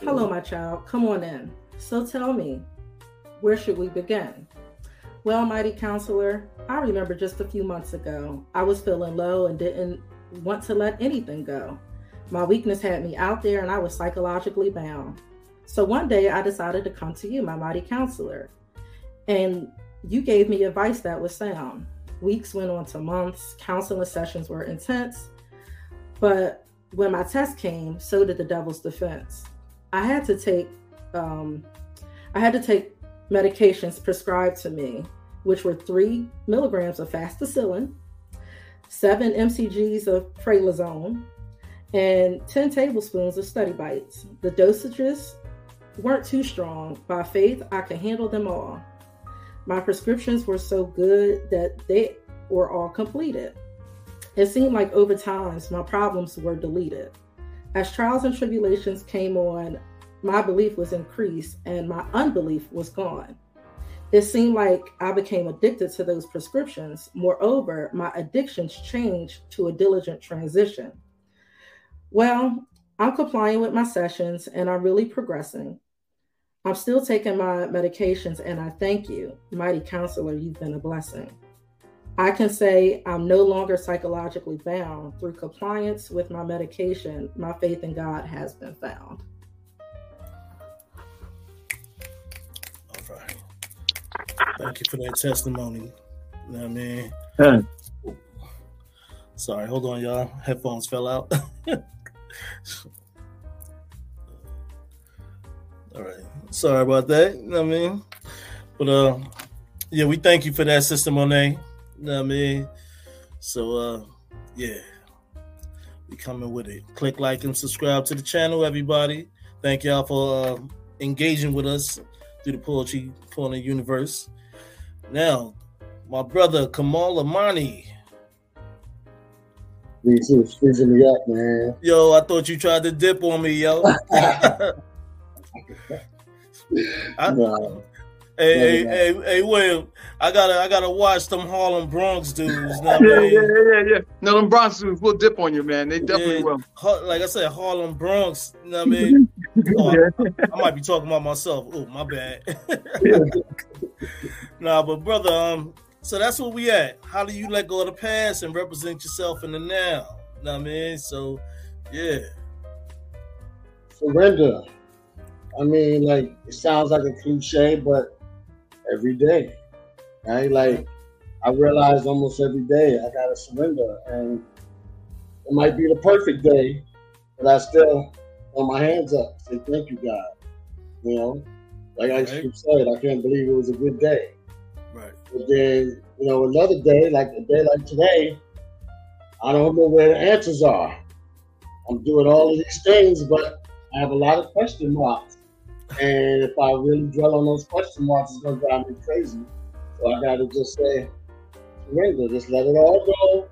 Hello, my child. Come on in. So tell me, where should we begin? Well, mighty counselor, I remember just a few months ago, I was feeling low and didn't want to let anything go. My weakness had me out there and I was psychologically bound. So one day I decided to come to you, my mighty counselor, and you gave me advice that was sound. Weeks went on to months, counseling sessions were intense, but when my test came, so did the devil's defense. I had to take, um, I had to take medications prescribed to me, which were three milligrams of fasticillin, seven mcgs of pralazone, and 10 tablespoons of study bites. The dosages weren't too strong. By faith, I could handle them all. My prescriptions were so good that they were all completed. It seemed like over time, my problems were deleted. As trials and tribulations came on, my belief was increased and my unbelief was gone. It seemed like I became addicted to those prescriptions. Moreover, my addictions changed to a diligent transition. Well, I'm complying with my sessions and I'm really progressing. I'm still taking my medications and I thank you. Mighty counselor, you've been a blessing. I can say I'm no longer psychologically bound. Through compliance with my medication, my faith in God has been found. All right. Thank you for that testimony. You know what I mean? Yeah. Sorry, hold on, y'all. Headphones fell out. [laughs] All right. Sorry about that. You know what I mean? But uh yeah, we thank you for that, Sister Monet. You know what I mean? So uh yeah. We coming with it. Click like and subscribe to the channel, everybody. Thank y'all for uh, engaging with us through the Poetry Corner universe. Now, my brother Kamal Imani. He's freezing me up, man. Yo, I thought you tried to dip on me, yo. [laughs] I, no. Hey, hey, hey, hey, William, I gotta, I gotta watch them Harlem Bronx dudes. yeah, yeah, yeah, yeah. No, them Bronx dudes will dip on you, man. They definitely yeah, will. Like I said, Harlem Bronx. You know what I [laughs] mean? oh, I, I, might be talking about myself. Oh, my bad. [laughs] nah, but brother, um, so that's where we at. How do you let go of the past and represent yourself in the now? You know what I mean? So, yeah. Surrender. I mean, like it sounds like a cliche, but every day, right? Like I realize almost every day I gotta surrender, and it might be the perfect day, but I still throw my hands up, say thank you, God. You know, like right. I said, I can't believe it was a good day. But then, you know, another day, like a day like today, I don't know where the answers are. I'm doing all of these things, but I have a lot of question marks. And if I really dwell on those question marks, it's gonna drive me crazy. So I gotta just say, surrender, just let it all go.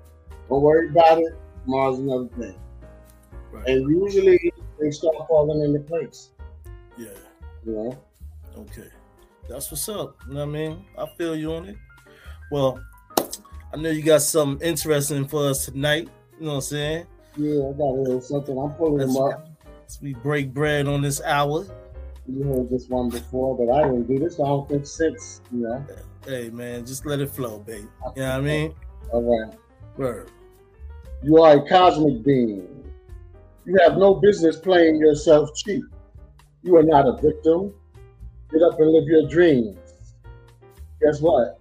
Don't worry about it. Tomorrow's another thing. Right. And usually they start falling into place. Yeah. You know? Okay. That's what's up. You know what I mean? I feel you on it. Well, I know you got something interesting for us tonight. You know what I'm saying? Yeah, I got a little something. I'm pulling them up. we break bread on this hour you heard this one before, but I didn't do this. I don't think since, you know. Hey man, just let it flow, baby. You know what I mean? All right. Word. You are a cosmic being. You have no business playing yourself cheap. You are not a victim. Get up and live your dreams. Guess what?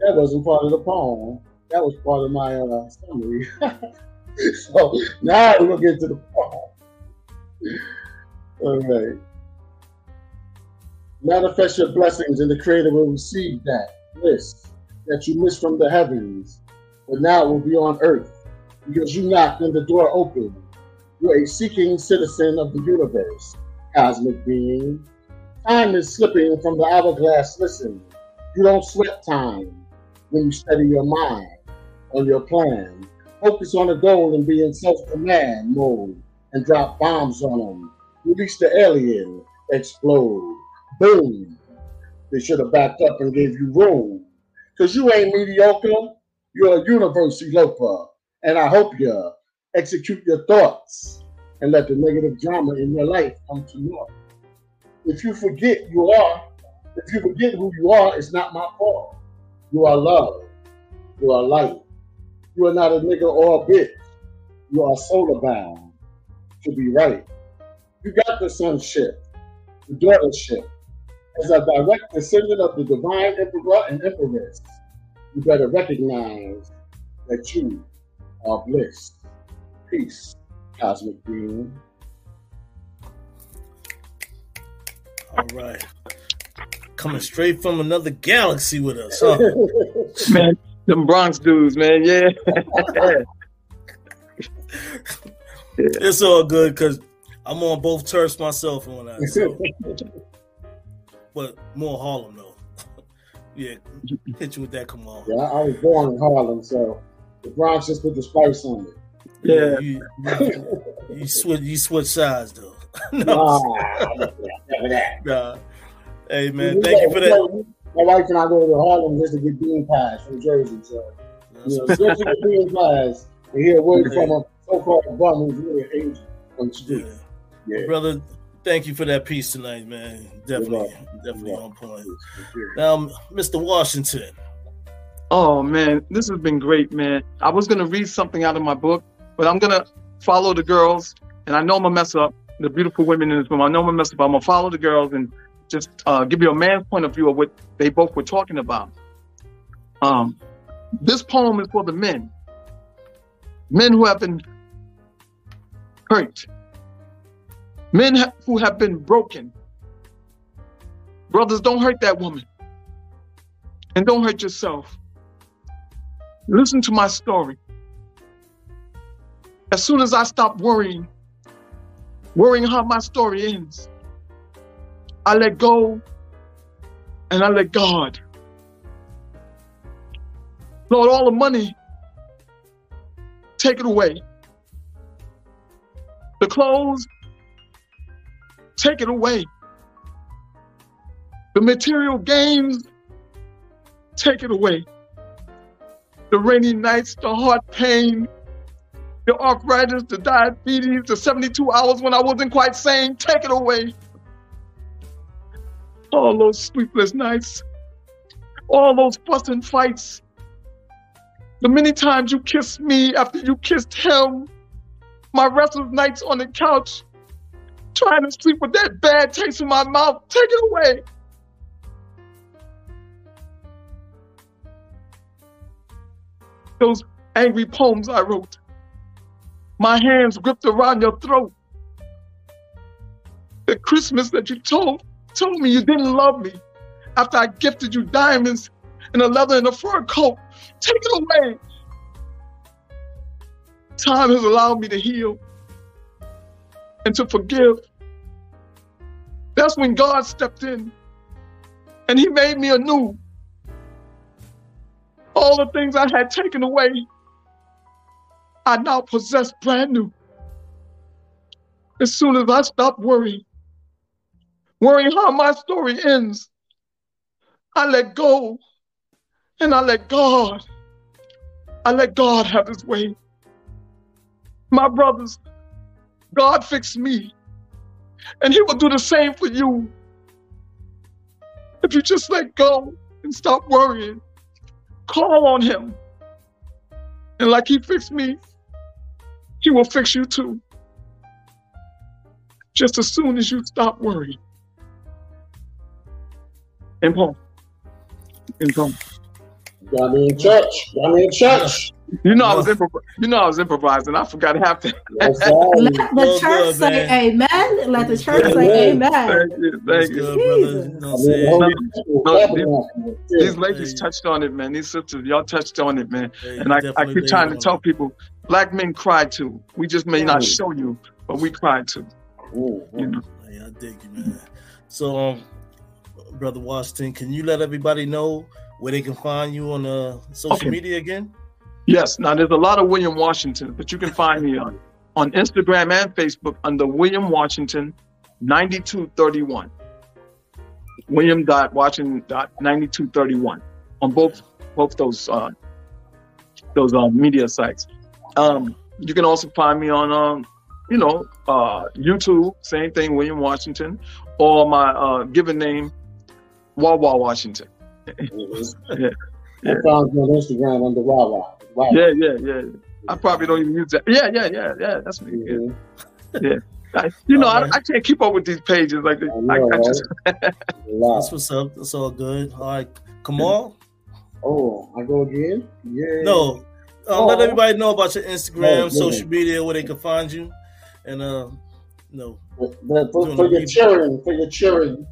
That wasn't part of the poem. That was part of my uh, summary. [laughs] so now we're gonna get to the poem. All right. Manifest your blessings, and the Creator will receive that bliss that you missed from the heavens, but now it will be on earth because you knocked and the door opened. You're a seeking citizen of the universe, cosmic being. Time is slipping from the hourglass. Listen, you don't sweat time when you study your mind on your plan. Focus on the goal and be in self-command mode and drop bombs on them. Release the alien, explode. Boom. They should have backed up and gave you room. Because you ain't mediocre. You're a universe eloper. And I hope you execute your thoughts and let the negative drama in your life come to naught. If you forget you are, if you forget who you are, it's not my fault. You are love. You are light. You are not a nigga or a bitch. You are solar bound to be right. You got the sonship, the daughtership, as a direct descendant of the divine emperor and empress, you better recognize that you are bliss. Peace, cosmic being. All right. Coming straight from another galaxy with us, huh? [laughs] man, them Bronx dudes, man, yeah. [laughs] it's all good because I'm on both turfs myself on that. So [laughs] but more Harlem though. yeah, hit you with that. Come on. Yeah, I was born in Harlem, so The Bronx just put the spice on it. Yeah. You, you, you switch you switch sides though. no, Nah, never that. nah. Hey man, We thank you for that. go- My wife and I go to Harlem just to get bean pies from Jersey. So, you know, just to get bean pies and hear a word from a so-called bum who's really an angel on the street. Yeah. Yeah. Brother, thank you for that piece tonight, man. Definitely, definitely on point. Yeah. Now, Mr. Washington. Oh man, this has been great, man. I was gonna read something out of my book, but I'm gonna follow the girls, and I know I'm gonna mess up. The beautiful women in this room, I know I'm mess up. I'm gonna follow the girls and just uh, give you a man's point of view of what they both were talking about. Um, this poem is for the men, men who have been hurt, men ha- who have been broken. Brothers, don't hurt that woman, and don't hurt yourself. Listen to my story. As soon as I stopped worrying, worrying how my story ends, I let go and I let God. Lord, all the money, take it away. The clothes, take it away. The material gains, take it away the rainy nights, the heart pain, the arthritis, the diabetes, the 72 hours when I wasn't quite sane, take it away. All those sleepless nights, all those fussing fights, the many times you kissed me after you kissed him, my restless nights on the couch, trying to sleep with that bad taste in my mouth, take it away. those angry poems I wrote. My hands gripped around your throat. The Christmas that you told told me you didn't love me after I gifted you diamonds and a leather and a fur coat. Take it away. Time has allowed me to heal and to forgive. That's when God stepped in and He made me anew all the things I had taken away, I now possess brand new. As soon as I stop worrying, worrying how my story ends, I let go and I let God, I let God have his way. My brothers, God fixed me, and he will do the same for you. If you just let go and stop worrying, Call on him. And like he fixed me, he will fix you too. Just as soon as you stop worrying. And Paul. And Paul. Got me in church. Got me in church. You know I was improv- you know I was improvising. I forgot half that. Yes, sir. Let the Well, church good, say man. amen. Let the church Good. say Amen. amen. Thank you, thank you. good, brother. You know I what I'm mean, saying? Holy Spirit No, clapping these- on me. These ladies touched on it, man. These sisters, y'all touched on it, man. And I, I keep trying to tell people, black men cry too. We just may not show you, but we cry too. You know. Hey, I dig you, man. So, um, brother Washington, can you let everybody know where they can find you on uh, social Okay. media again? Yes. Now there's a lot of William Washington, but you can find me on on Instagram and Facebook under William Washington 9231. William dot Washington dot 9231 on both both those uh, those uh, media sites. Um, you can also find me on um, you know uh, YouTube, same thing, William Washington, or my uh, given name, Wawa Washington. [laughs] Yeah. I found you on Instagram under Wawa. Wawa. Yeah, yeah, yeah. I probably don't even use that. Yeah, yeah, yeah, yeah. That's me. Yeah. Mhm. I, you know, I, I can't keep up with these pages like this. I I, know, I just, [laughs] Wow. That's what's up. That's all good. All right, Kamal. Oh, I go again? Yeah. No, uh, let Oh. everybody know about your Instagram, Oh, social media, where they can find you, and uh, no, But, but for, Doing for your review. cheering, for your cheering,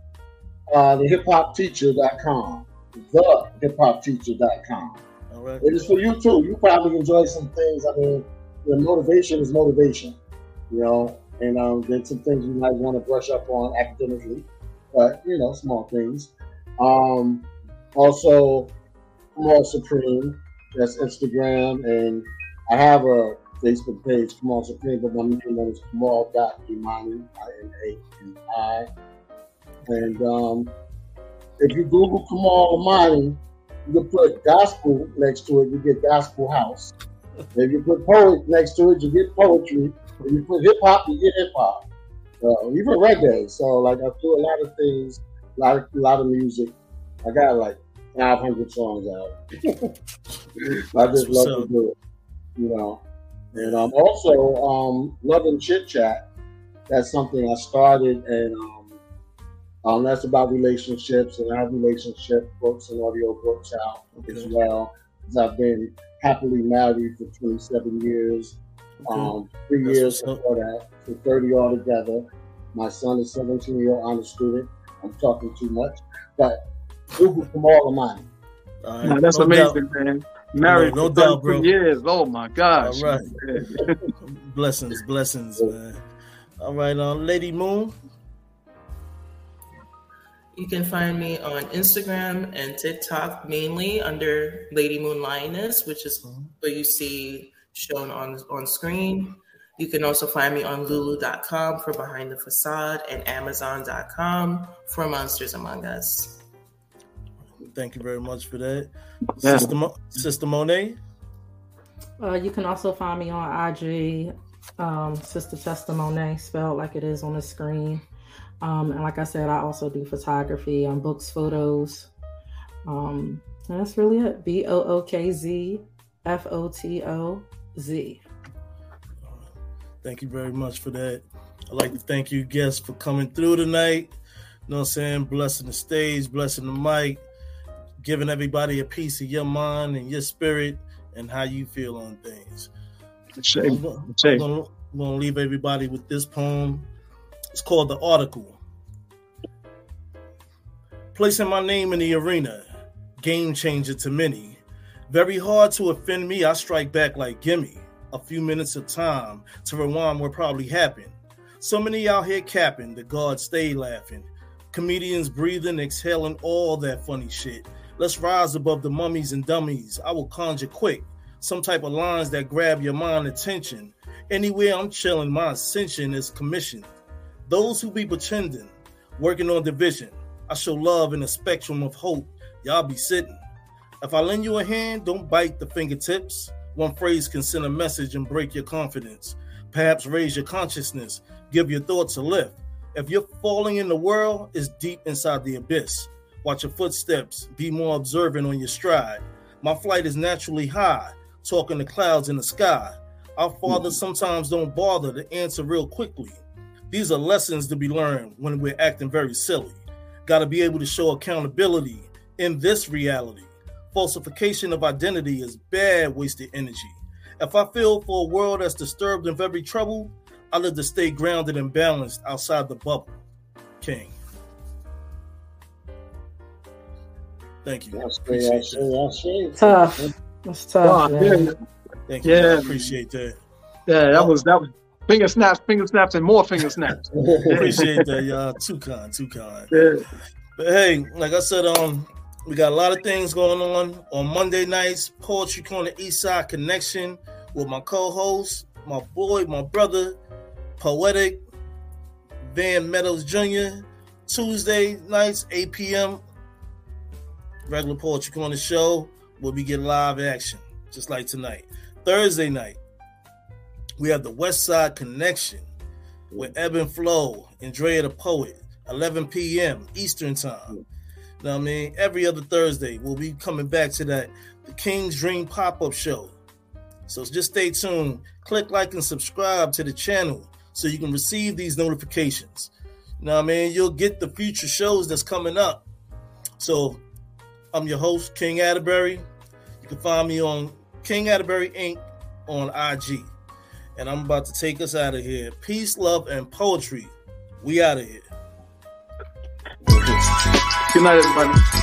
uh, the hiphopteacher.com. The hiphopteacher.com. all right. It is for you too. You probably enjoy some things. I mean, the motivation is motivation, you know, and um, then some things you might want to brush up on academically, but you know, small things. Um, also, Kamal Supreme, That's Instagram, and I have a Facebook page, Kamal Supreme, but my name is Kamal Imani, I-M-A-N-I. And um, if you Google Kamal Imani, you can put gospel next to it, you get gospel house. If you put poet next to it, you get poetry. If you put hip hop, you get hip hop. Uh, even reggae. So like I do a lot of things, a lot of, a lot of music. I got like 500 songs out. [laughs] I just love so, to do it, you know. And I'm um, also, um, Love and Chit Chat. That's something I started, and um, um, that's about relationships, and I have relationship books and audio books out okay. as well. Because I've been happily married for 27 years, okay. um, three that's years before that, so 30 altogether. My son is 17 year old honor student. I'm talking too much, but Google from all of mine. Right. that's no amazing, doubt. man. Married no, no for doubt, bro. years. Oh my gosh. All right. [laughs] blessings, blessings, man. All right, uh, Lady Moon. You can find me on Instagram and TikTok mainly under Lady Moon Lioness, which is mm-hmm. what you see shown on on screen. You can also find me on lulu.com for Behind the Facade and amazon.com for Monsters Among Us. Thank you very much for that. Yeah. Sister, Mo- Sister Monet? Uh, you can also find me on IG, um, Sister Testimony, spelled like it is on the screen. Um, and like I said, I also do photography on books, photos. Um, that's really it. B O O K Z F O T O Z. Thank you very much for that. I'd like to thank you guests for coming through tonight. You know what I'm saying? Blessing the stage, blessing the mic, giving everybody a piece of your mind and your spirit and how you feel on things. Shame. I'm, I'm, I'm gonna leave everybody with this poem. It's called The Article. Placing my name in the arena, game changer to many. Very hard to offend me, I strike back like gimme a few minutes of time to rewind what probably happened. So many out here capping, the gods stay laughing. Comedians breathing, exhaling all that funny shit. Let's rise above the mummies and dummies. I will conjure quick some type of lines that grab your mind attention. Anywhere I'm chilling, my ascension is commissioned. Those who be pretending, working on division, I show love in a spectrum of hope. Y'all be sitting. If I lend you a hand, don't bite the fingertips. One phrase can send a message and break your confidence. Perhaps raise your consciousness, give your thoughts a lift. If you're falling in the world, it's deep inside the abyss. Watch your footsteps, be more observant on your stride. My flight is naturally high, talking to clouds in the sky. Our fathers hmm. sometimes don't bother to answer real quickly. These are lessons to be learned when we're acting very silly. Got to be able to show accountability in this reality falsification of identity is bad wasted energy. If I feel for a world that's disturbed and very troubled, I live to stay grounded and balanced outside the bubble. King. Thank you. That's Appreciate that's that. Tough. That's tough. Oh, yeah. Thank you. Yeah. I appreciate that. Yeah, that was that was finger snaps, finger snaps, and more finger snaps. [laughs] appreciate that, y'all. Too kind, too kind. Yeah. But hey, like I said, um, we got a lot of things going on on Monday nights. Poetry Corner East Side Connection with my co-host, my boy, my brother, Poetic Van Meadows Jr. Tuesday nights, 8 p.m. Regular Poetry Corner show where we get live action, just like tonight. Thursday night, we have the West Side Connection with Ebb and Flow and Drea the Poet, 11 p.m. Eastern Time. You know what I mean? Every other Thursday, we'll be coming back to that the King's Dream pop-up show. So just stay tuned. Click like and subscribe to the channel so you can receive these notifications. You know what I mean? You'll get the future shows that's coming up. So I'm your host, King Atterbury. You can find me on King Atterbury Inc. on IG. And I'm about to take us out of here. Peace, love, and poetry. We out of here. Good night, everybody.